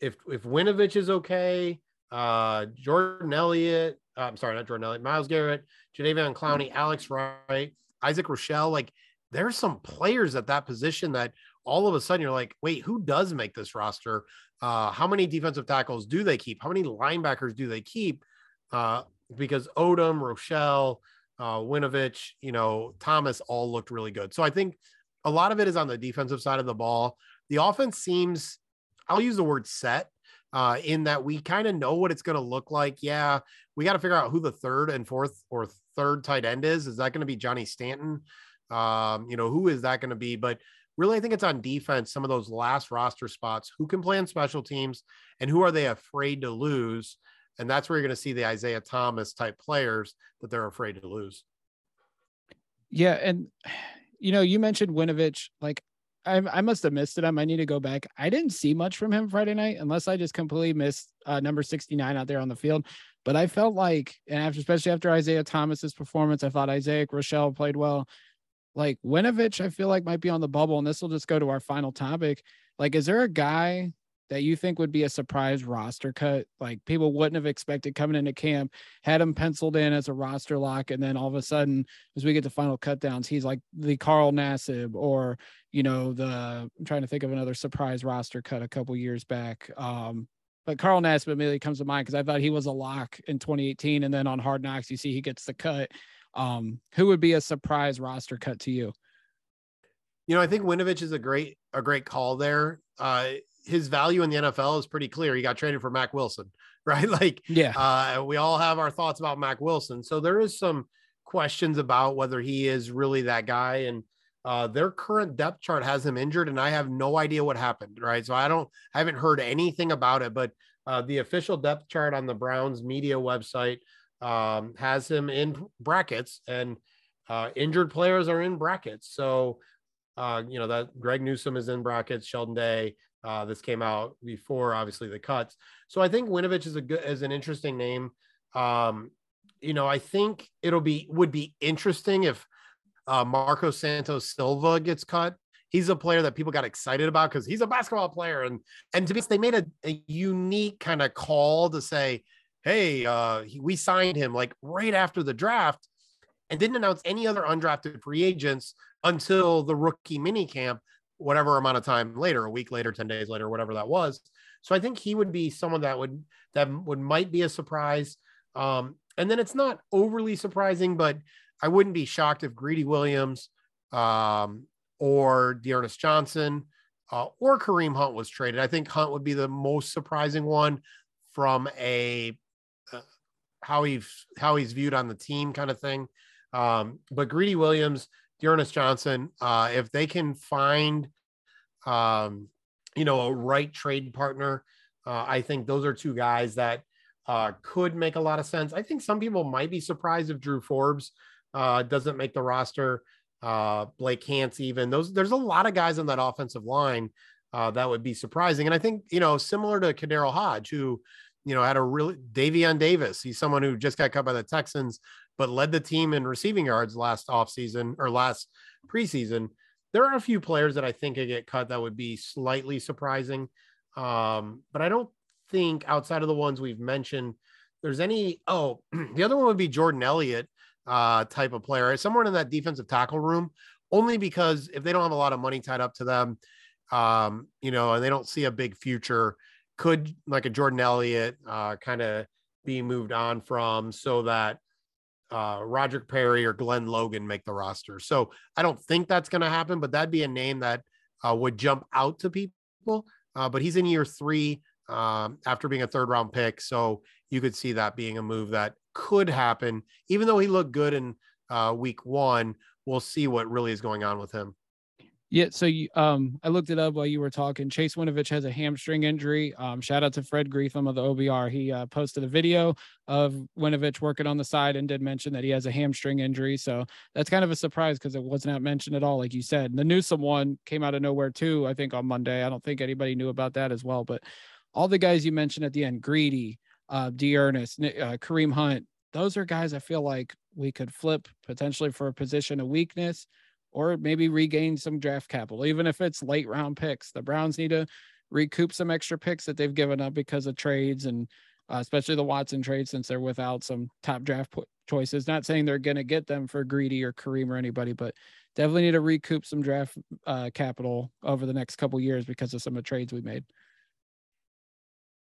if if Winovich is okay, uh, Jordan Elliott, uh, I'm sorry, not Jordan Elliott, Myles Garrett, Jadeveon Clowney, Alex Wright, Isaac Rochelle, like there's some players at that position that all of a sudden you're like, wait, who does make this roster? Uh, how many defensive tackles do they keep? How many linebackers do they keep? Uh, because Odom, Rochelle, uh, Winovich, you know, Thomas all looked really good. So I think a lot of it is on the defensive side of the ball. The offense seems, I'll use the word set, uh, in that we kind of know what it's going to look like. Yeah, we got to figure out who the third and fourth or third tight end is. Is that going to be Johnny Stanton? Um, you know, who is that going to be? But really, I think it's on defense, some of those last roster spots, who can play on special teams and who are they afraid to lose? And that's where you're going to see the Isaiah Thomas type players that they're afraid to lose. Yeah. And, you know, you mentioned Winovich. Like, I, I must have missed it. I might need to go back. I didn't see much from him Friday night, unless I just completely missed uh, number 69 out there on the field. But I felt like, and after, especially after Isaiah Thomas's performance, I thought Isaiah Rochelle played well. Like Winovich, I feel like might be on the bubble, and this will just go to our final topic. Like, is there a guy that you think would be a surprise roster cut? Like people wouldn't have expected coming into camp, had him penciled in as a roster lock, and then all of a sudden, as we get to final cutdowns, he's like the Carl Nassib or you know the I'm trying to think of another surprise roster cut a couple years back. Um, but Carl Nassib immediately comes to mind because I thought he was a lock in 2018, and then on Hard Knocks, you see he gets the cut. Um, who would be a surprise roster cut to you? You know, I think Winovich is a great a great call there. Uh, his value in the NFL is pretty clear. He got traded for Mack Wilson, right? Like, yeah, uh, we all have our thoughts about Mack Wilson. So there is some questions about whether he is really that guy. And uh, their current depth chart has him injured, and I have no idea what happened, right? So I don't, I haven't heard anything about it, but uh, the official depth chart on the Browns media website um, has him in brackets, and uh, injured players are in brackets. So, uh, you know, that Greg Newsome is in brackets, Sheldon Day, uh, this came out before, obviously, the cuts. So I think Winovich is a good, is an interesting name. Um, you know, I think it'll be would be interesting if uh, Marco Santos Silva gets cut. He's a player that people got excited about because he's a basketball player, and and to be they made a, a unique kind of call to say, hey, uh, he, we signed him like right after the draft, and didn't announce any other undrafted free agents until the rookie mini camp whatever amount of time later, a week later, 10 days later, whatever that was. So I think he would be someone that would that would might be a surprise. Um, and then it's not overly surprising, but I wouldn't be shocked if Greedy Williams um, or D'Ernest Johnson uh, or Kareem Hunt was traded. I think Hunt would be the most surprising one from a how he's how he's viewed on the team kind of thing. Um, but Greedy Williams, D'Ernest Johnson, uh, if they can find, um, you know, a right trade partner, uh, I think those are two guys that uh, could make a lot of sense. I think some people might be surprised if Drew Forbes uh, doesn't make the roster. Uh, Blake Hance, even those. There's a lot of guys on that offensive line uh, that would be surprising, and I think you know, similar to KhaDarel Hodge, who you know had a really Davion Davis. He's someone who just got cut by the Texans but led the team in receiving yards last offseason or last preseason. There are a few players that I think could get cut that would be slightly surprising. Um, but I don't think outside of the ones we've mentioned, there's any. Oh, the other one would be Jordan Elliott uh, type of player, someone in that defensive tackle room, only because if they don't have a lot of money tied up to them, um, you know, and they don't see a big future, could like a Jordan Elliott uh, kind of be moved on from so that uh, Roderick Perry or Glenn Logan make the roster. So I don't think that's going to happen, but that'd be a name that uh, would jump out to people. Uh, but he's in year three um, after being a third round pick. So you could see that being a move that could happen, even though he looked good in uh, week one. We'll see what really is going on with him. Yeah, so you, um, I looked it up while you were talking. Chase Winovich has a hamstring injury. Um, shout out to Fred Greetham of the OBR. He uh, posted a video of Winovich working on the side and did mention that he has a hamstring injury. So that's kind of a surprise because it wasn't mentioned at all, like you said. And the Newsome one came out of nowhere too. I think on Monday. I don't think anybody knew about that as well. But all the guys you mentioned at the end, Greedy, uh, D'Ernest, uh, Kareem Hunt, those are guys I feel like we could flip potentially for a position of weakness or maybe regain some draft capital, even if it's late round picks. The Browns need to recoup some extra picks that they've given up because of trades and uh, especially the Watson trade since they're without some top draft po- choices. Not saying they're going to get them for Greedy or Kareem or anybody, but definitely need to recoup some draft uh, capital over the next couple years because of some of the trades we made.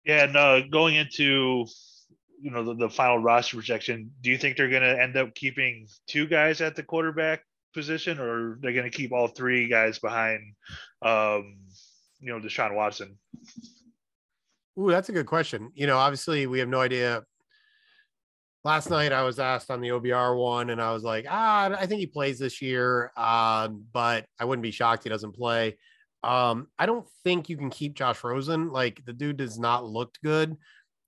Yeah, and uh, going into you know the, the final roster projection, do you think they're going to end up keeping two guys at the quarterback position, or they're going to keep all three guys behind, um, you know, Deshaun Watson? Ooh, that's a good question. You know, obviously we have no idea. Last night I was asked on the OBR one, and I was like, ah, I think he plays this year, um, but I wouldn't be shocked he doesn't play. Um, I don't think you can keep Josh Rosen. Like the dude does not look good.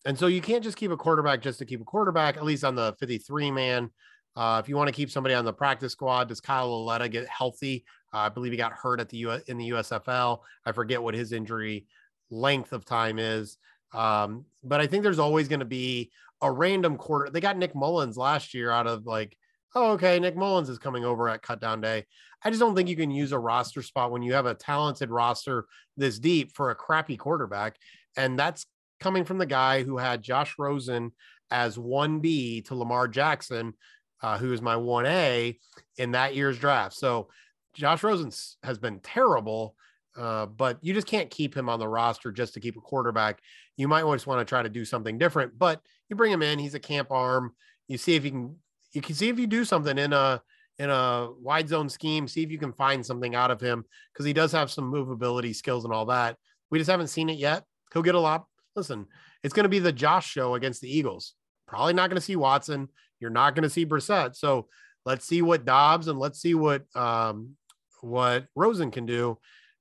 And so you can't just keep a quarterback just to keep a quarterback, at least on the 53 man. Uh, if you want to keep somebody on the practice squad, does Kyle Lauletta get healthy? Uh, I believe he got hurt at the U in the USFL. I forget what his injury length of time is. Um, but I think there's always going to be a random quarter. They got Nick Mullens last year out of like, oh, okay, Nick Mullens is coming over at cut down day. I just don't think you can use a roster spot when you have a talented roster this deep for a crappy quarterback. And that's coming from the guy who had Josh Rosen as 1B to Lamar Jackson, uh, who is my 1A in that year's draft. So Josh Rosen has been terrible, uh, but you just can't keep him on the roster just to keep a quarterback. You might just want to try to do something different, but you bring him in. He's a camp arm. You see if you can. You can see if you do something in a in a wide zone scheme. See if you can find something out of him because he does have some movability skills and all that. We just haven't seen it yet. He'll get a lot. Listen, it's going to be the Josh show against the Eagles. Probably not going to see Watson. You're not going to see Brissett. So let's see what Dobbs and let's see what um, what Rosen can do,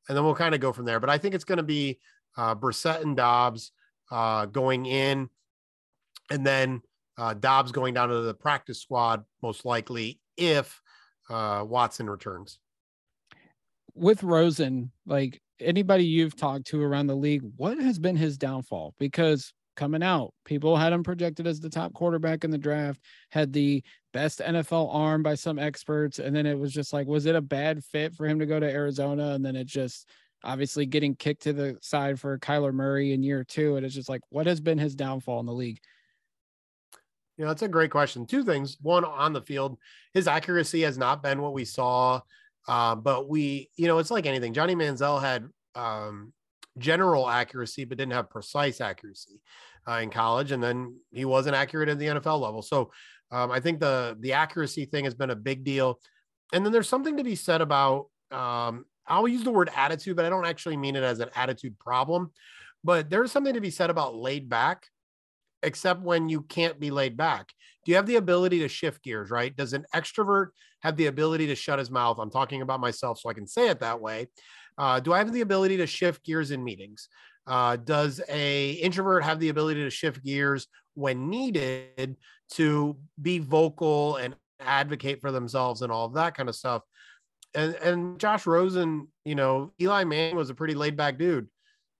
and then we'll kind of go from there. But I think it's going to be uh, Brissett and Dobbs uh, going in, and then uh, Dobbs going down to the practice squad most likely if uh, Watson returns. With Rosen, like anybody you've talked to around the league, what has been his downfall? Because coming out. People had him projected as the top quarterback in the draft, had the best NFL arm by some experts. And then it was just like, was it a bad fit for him to go to Arizona? And then it just obviously getting kicked to the side for Kyler Murray in year two. And it's just like, what has been his downfall in the league? You know, that's a great question. Two things. One, on the field, his accuracy has not been what we saw. Uh, but we, you know, it's like anything. Johnny Manziel had um, general accuracy, but didn't have precise accuracy uh, in college, and then he wasn't accurate at the NFL level. So um, I think the the accuracy thing has been a big deal. And then there's something to be said about um, I'll use the word attitude, but I don't actually mean it as an attitude problem. But there's something to be said about laid back, except when you can't be laid back. Do you have the ability to shift gears, right? Does an extrovert have the ability to shut his mouth? I'm talking about myself, so I can say it that way. Uh, do I have the ability to shift gears in meetings? Uh, does a introvert have the ability to shift gears when needed to be vocal and advocate for themselves and all of that kind of stuff? And and Josh Rosen, you know, Eli Manning was a pretty laid back dude,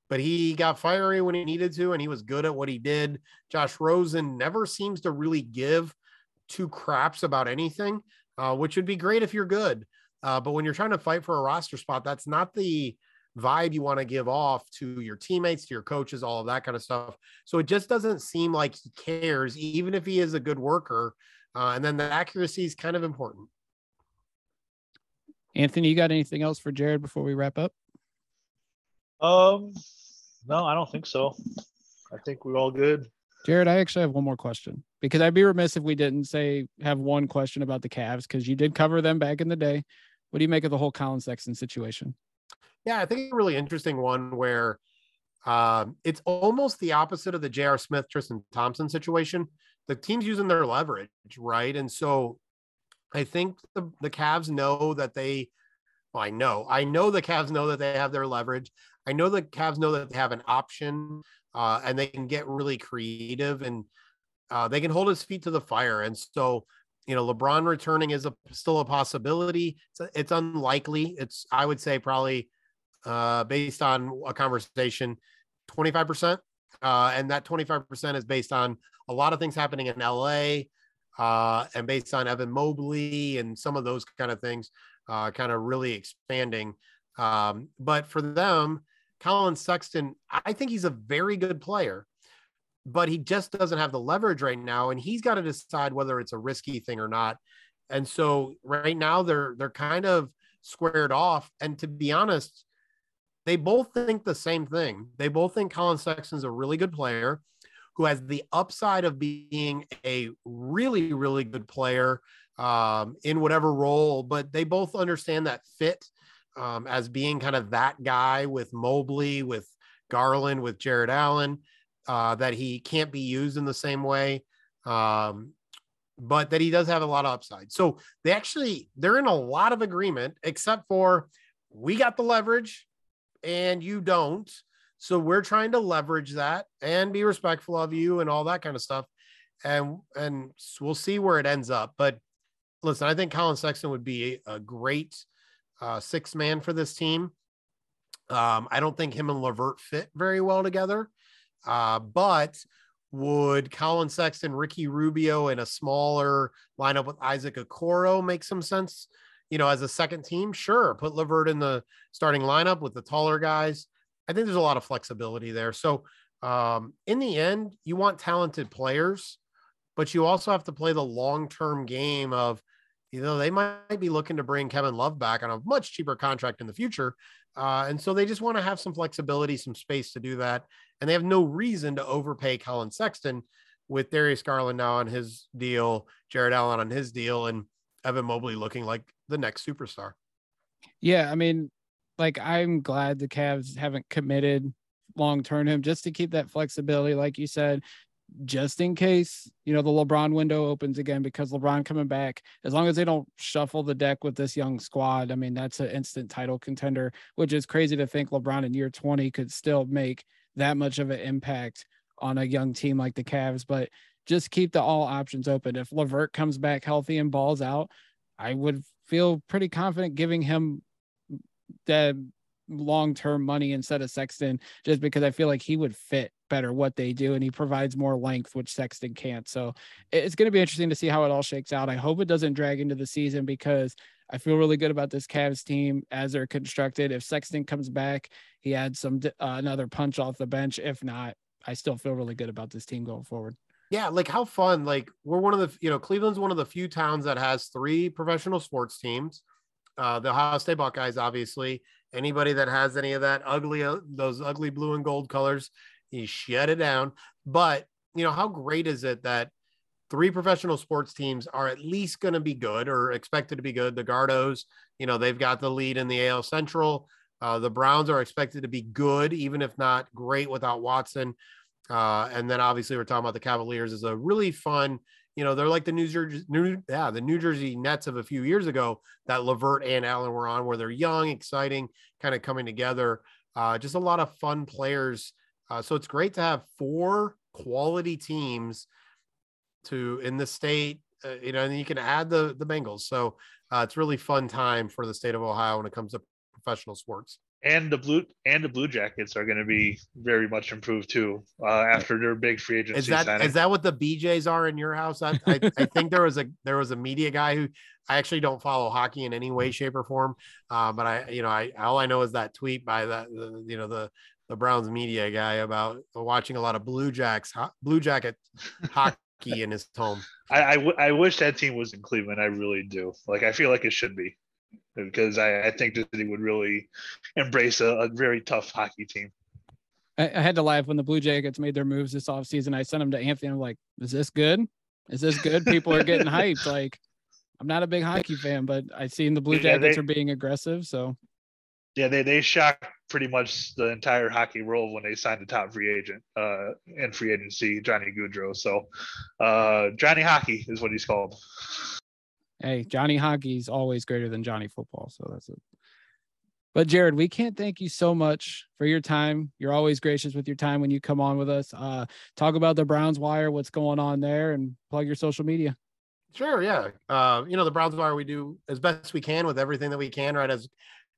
but he got fiery when he needed to, and he was good at what he did. Josh Rosen never seems to really give two craps about anything, uh, which would be great if you're good. Uh, but when you're trying to fight for a roster spot, that's not the vibe you want to give off to your teammates, to your coaches, all of that kind of stuff. So it just doesn't seem like he cares, even if he is a good worker. Uh, and then the accuracy is kind of important. Anthony, you got anything else for Jared before we wrap up? Um, no, I don't think so. I think we're all good. Jared, I actually have one more question because I'd be remiss if we didn't say have one question about the Cavs because you did cover them back in the day. What do you make of the whole Collin Sexton situation? Yeah, I think a really interesting one where um, it's almost the opposite of the J.R. Smith, Tristan Thompson situation. The team's using their leverage, right? And so I think the, the Cavs know that they, well, I know, I know the Cavs know that they have their leverage. I know the Cavs know that they have an option uh, and they can get really creative and uh, they can hold his feet to the fire. And so you know, LeBron returning is a, still a possibility. It's, it's unlikely. It's, I would say, probably uh, based on a conversation, 25%. Uh, and that 25% is based on a lot of things happening in LA uh, and based on Evan Mobley and some of those kind of things, uh, kind of really expanding. Um, but for them, Collin Sexton, I think he's a very good player but he just doesn't have the leverage right now and he's got to decide whether it's a risky thing or not. And so right now they're they're kind of squared off and to be honest they both think the same thing. They both think collin sexton's a really good player who has the upside of being a really really good player um, in whatever role but they both understand that fit um, as being kind of that guy with mobley with garland with jarrett allen uh, that he can't be used in the same way, um, but that he does have a lot of upside. So they actually they're in a lot of agreement, except for we got the leverage and you don't. So we're trying to leverage that and be respectful of you and all that kind of stuff. And and we'll see where it ends up. But listen, I think Collin Sexton would be a great uh, six man for this team. Um, I don't think him and LeVert fit very well together. Uh, but would Collin Sexton, Ricky Rubio, in a smaller lineup with Isaac Okoro make some sense? You know, as a second team, sure. Put LeVert in the starting lineup with the taller guys. I think there's a lot of flexibility there. So, um, in the end, you want talented players, but you also have to play the long term game of, you know, they might be looking to bring Kevin Love back on a much cheaper contract in the future. Uh, and so they just want to have some flexibility, some space to do that. And they have no reason to overpay Collin Sexton with Darius Garland now on his deal, Jarrett Allen on his deal, and Evan Mobley looking like the next superstar. Yeah, I mean, like I'm glad the Cavs haven't committed long term him just to keep that flexibility, like you said, just in case you know the LeBron window opens again because LeBron coming back. As long as they don't shuffle the deck with this young squad, I mean that's an instant title contender. Which is crazy to think LeBron in year 20 could still make that much of an impact on a young team like the Cavs. But just keep the all options open. If LeVert comes back healthy and balls out, I would feel pretty confident giving him the long term money instead of Sexton, just because I feel like he would fit better what they do and he provides more length, which Sexton can't. So it's going to be interesting to see how it all shakes out. I hope it doesn't drag into the season because I feel really good about this Cavs team as they're constructed. If Sexton comes back, he adds some uh, another punch off the bench. If not, I still feel really good about this team going forward. Yeah, like how fun. Like we're one of the, you know, Cleveland's one of the few towns that has three professional sports teams. Uh, the Ohio State Buckeyes, obviously. Anybody that has any of that ugly, uh, those ugly blue and gold colors, he shut it down. But you know, how great is it that three professional sports teams are at least going to be good or expected to be good? The Gardos, you know, they've got the lead in the AL Central. Uh, the Browns are expected to be good, even if not great without Watson. Uh, and then obviously we're talking about the Cavaliers is a really fun, you know, they're like the New Jersey, New, yeah, the New Jersey Nets of a few years ago that LeVert and Allen were on, where they're young, exciting, kind of coming together. Uh, just a lot of fun players. Uh, so it's great to have four quality teams to in the state, uh, you know, and you can add the the Bengals. So uh, it's really fun time for the state of Ohio when it comes to professional sports and the blue and the blue jackets are going to be very much improved too uh, after their big free agency is that signing. is that what the bjs are in your house I, I, I, think there was a there was a media guy who i actually don't follow hockey in any way shape or form uh, but i you know i all i know is that tweet by that the, you know the the browns media guy about watching a lot of blue jacks blue jacket hockey in his home I, I, w- I wish that team was in cleveland i really do like i feel like it should be because I, I think the city would really embrace a, a very tough hockey team. I, I, had to laugh when the Blue Jackets made their moves this offseason. I sent them to Anthony. I'm like, is this good? Is this good? People are getting hyped. Like, I'm not a big hockey fan, but I seen the Blue Jackets yeah, they, are being aggressive. So, yeah, they they shocked pretty much the entire hockey world when they signed the top free agent uh, in free agency, Johnny Gaudreau. So, uh, Johnny Hockey is what he's called hey, Johnny Hockey's always greater than Johnny Football. So that's it. But Jared, we can't thank you so much for your time. You're always gracious with your time when you come on with us. Uh, talk about the Browns Wire, what's going on there, and plug your social media. Sure, yeah. Uh, you know, the Browns Wire, we do as best we can with everything that we can, right? As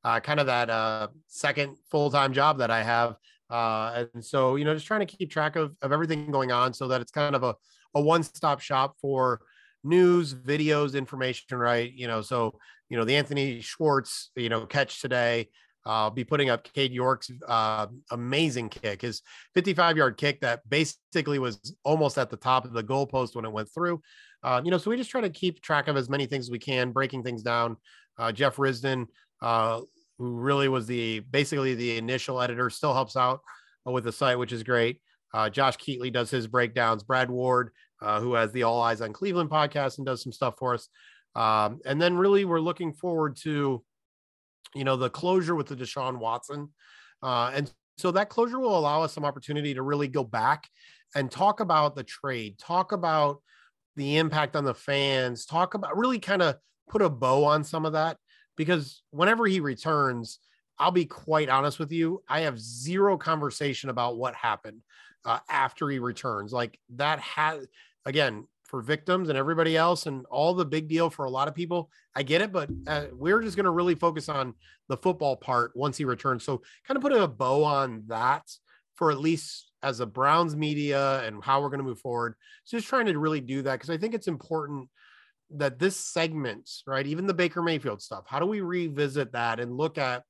uh, kind of that uh, second full time job that I have. Uh, and so, you know, just trying to keep track of, of everything going on so that it's kind of a, a one stop shop for news, videos, information, right? You know, so, you know, the Anthony Schwartz, you know, catch today, uh, be putting up Cade York's uh, amazing kick, his 55 yard kick that basically was almost at the top of the goalpost when it went through. Uh, you know, so we just try to keep track of as many things as we can, breaking things down. Uh, Jeff Risdon, uh, who really was the basically the initial editor, still helps out with the site, which is great. Uh, Josh Keatley does his breakdowns. Brad Ward, uh, who has the All Eyes on Cleveland podcast and does some stuff for us. Um, and then really, we're looking forward to, you know, the closure with the Deshaun Watson. Uh, and so that closure will allow us some opportunity to really go back and talk about the trade, talk about the impact on the fans, talk about really kind of put a bow on some of that. Because whenever he returns, I'll be quite honest with you, I have zero conversation about what happened uh, after he returns. Like that has again for victims and everybody else and all the big deal for a lot of people. I get it, but uh, we're just going to really focus on the football part once he returns. So kind of putting a bow on that for at least as a Browns media and how we're going to move forward. So just trying to really do that because I think it's important that this segment, right, even the Baker Mayfield stuff, how do we revisit that and look at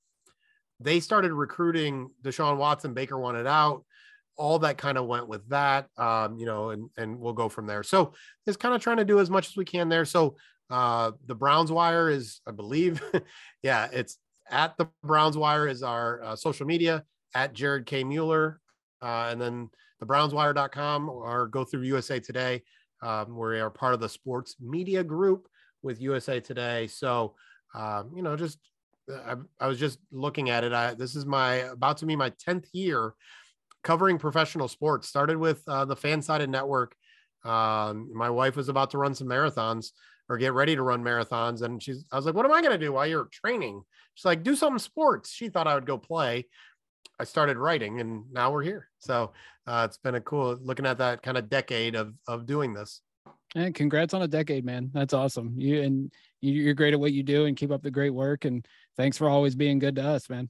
they started recruiting Deshaun Watson, Baker wanted out all that kind of went with that um, you know and and we'll go from there. So it's kind of trying to do as much as we can there. So uh the browns wire is i believe yeah it's at the browns wire is our uh, social media at jared k. Mueller uh, and then the brownswire.com or go through usa today um, we are part of the sports media group with usa today so um, you know just I, I was just looking at it I, this is my about to be my 10th year covering professional sports. Started with uh, the Fansided Network. Um, my wife was about to run some marathons or get ready to run marathons, and she's. I was like, "What am I going to do while you're training?" She's like, "Do some sports." She thought I would go play. I started writing, and now we're here. So uh, it's been a cool looking at that kind of decade of of doing this. And congrats on a decade, man. That's awesome. You and you're great at what you do, and keep up the great work. And thanks for always being good to us, man.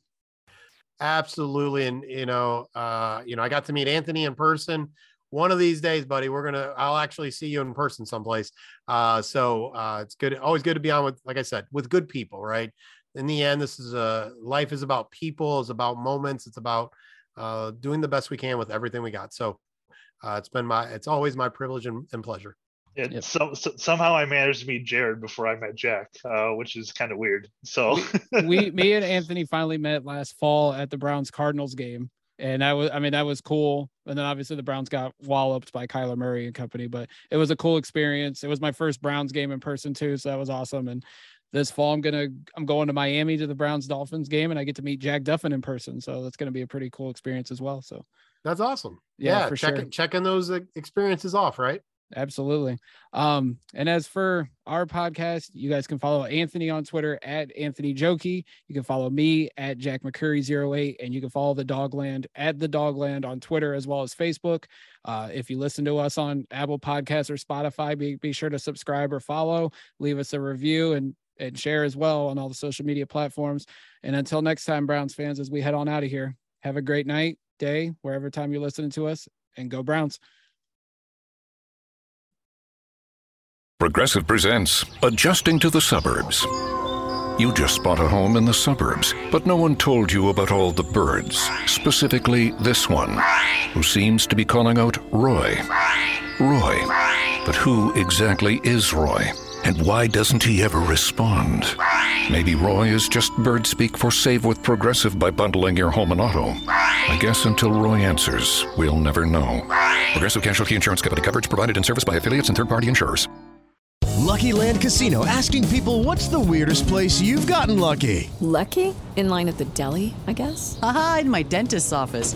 Absolutely. And you know, uh, you know, I got to meet Anthony in person. One of these days, buddy, we're gonna I'll actually see you in person someplace. Uh, so uh it's good, always good to be on with, like I said, with good people, right? In the end, this is a life is about people, it's about moments, it's about uh doing the best we can with everything we got. So uh it's been my it's always my privilege and, and pleasure. It, yep. so, so, somehow I managed to meet Jared before I met Jack, uh, which is kind of weird. So we, me and Anthony finally met last fall at the Browns Cardinals game, and I was, I mean, that was cool. And then obviously the Browns got walloped by Kyler Murray and company, but it was a cool experience. It was my first Browns game in person too, so that was awesome. And this fall I'm gonna I'm going to Miami to the Browns Dolphins game, and I get to meet Jack Duffin in person, so that's gonna be a pretty cool experience as well. So that's awesome. Yeah, yeah for checking sure. checking those experiences off, right? Absolutely. Um, and as for our podcast, you guys can follow Anthony on Twitter at Anthony Jokey. You can follow me at Jack McCurry08, and you can follow the DawgLand at the DawgLand on Twitter as well as Facebook. Uh, if you listen to us on Apple Podcasts or Spotify, be, be sure to subscribe or follow, leave us a review and and share as well on all the social media platforms. And until next time, Browns fans, as we head on out of here, have a great night, day, wherever time you're listening to us, and go Browns. Progressive presents Adjusting to the Suburbs. You just bought a home in the suburbs, but no one told you about all the birds, specifically this one, who seems to be calling out Roy. Roy. But who exactly is Roy? And why doesn't he ever respond? Maybe Roy is just bird speak for save with Progressive by bundling your home and auto. I guess until Roy answers, we'll never know. Progressive Casualty Insurance Company coverage provided in service by affiliates and third party insurers. Lucky Land Casino asking people what's the weirdest place you've gotten lucky? Lucky? In line at the deli, I guess? Aha, in my dentist's office.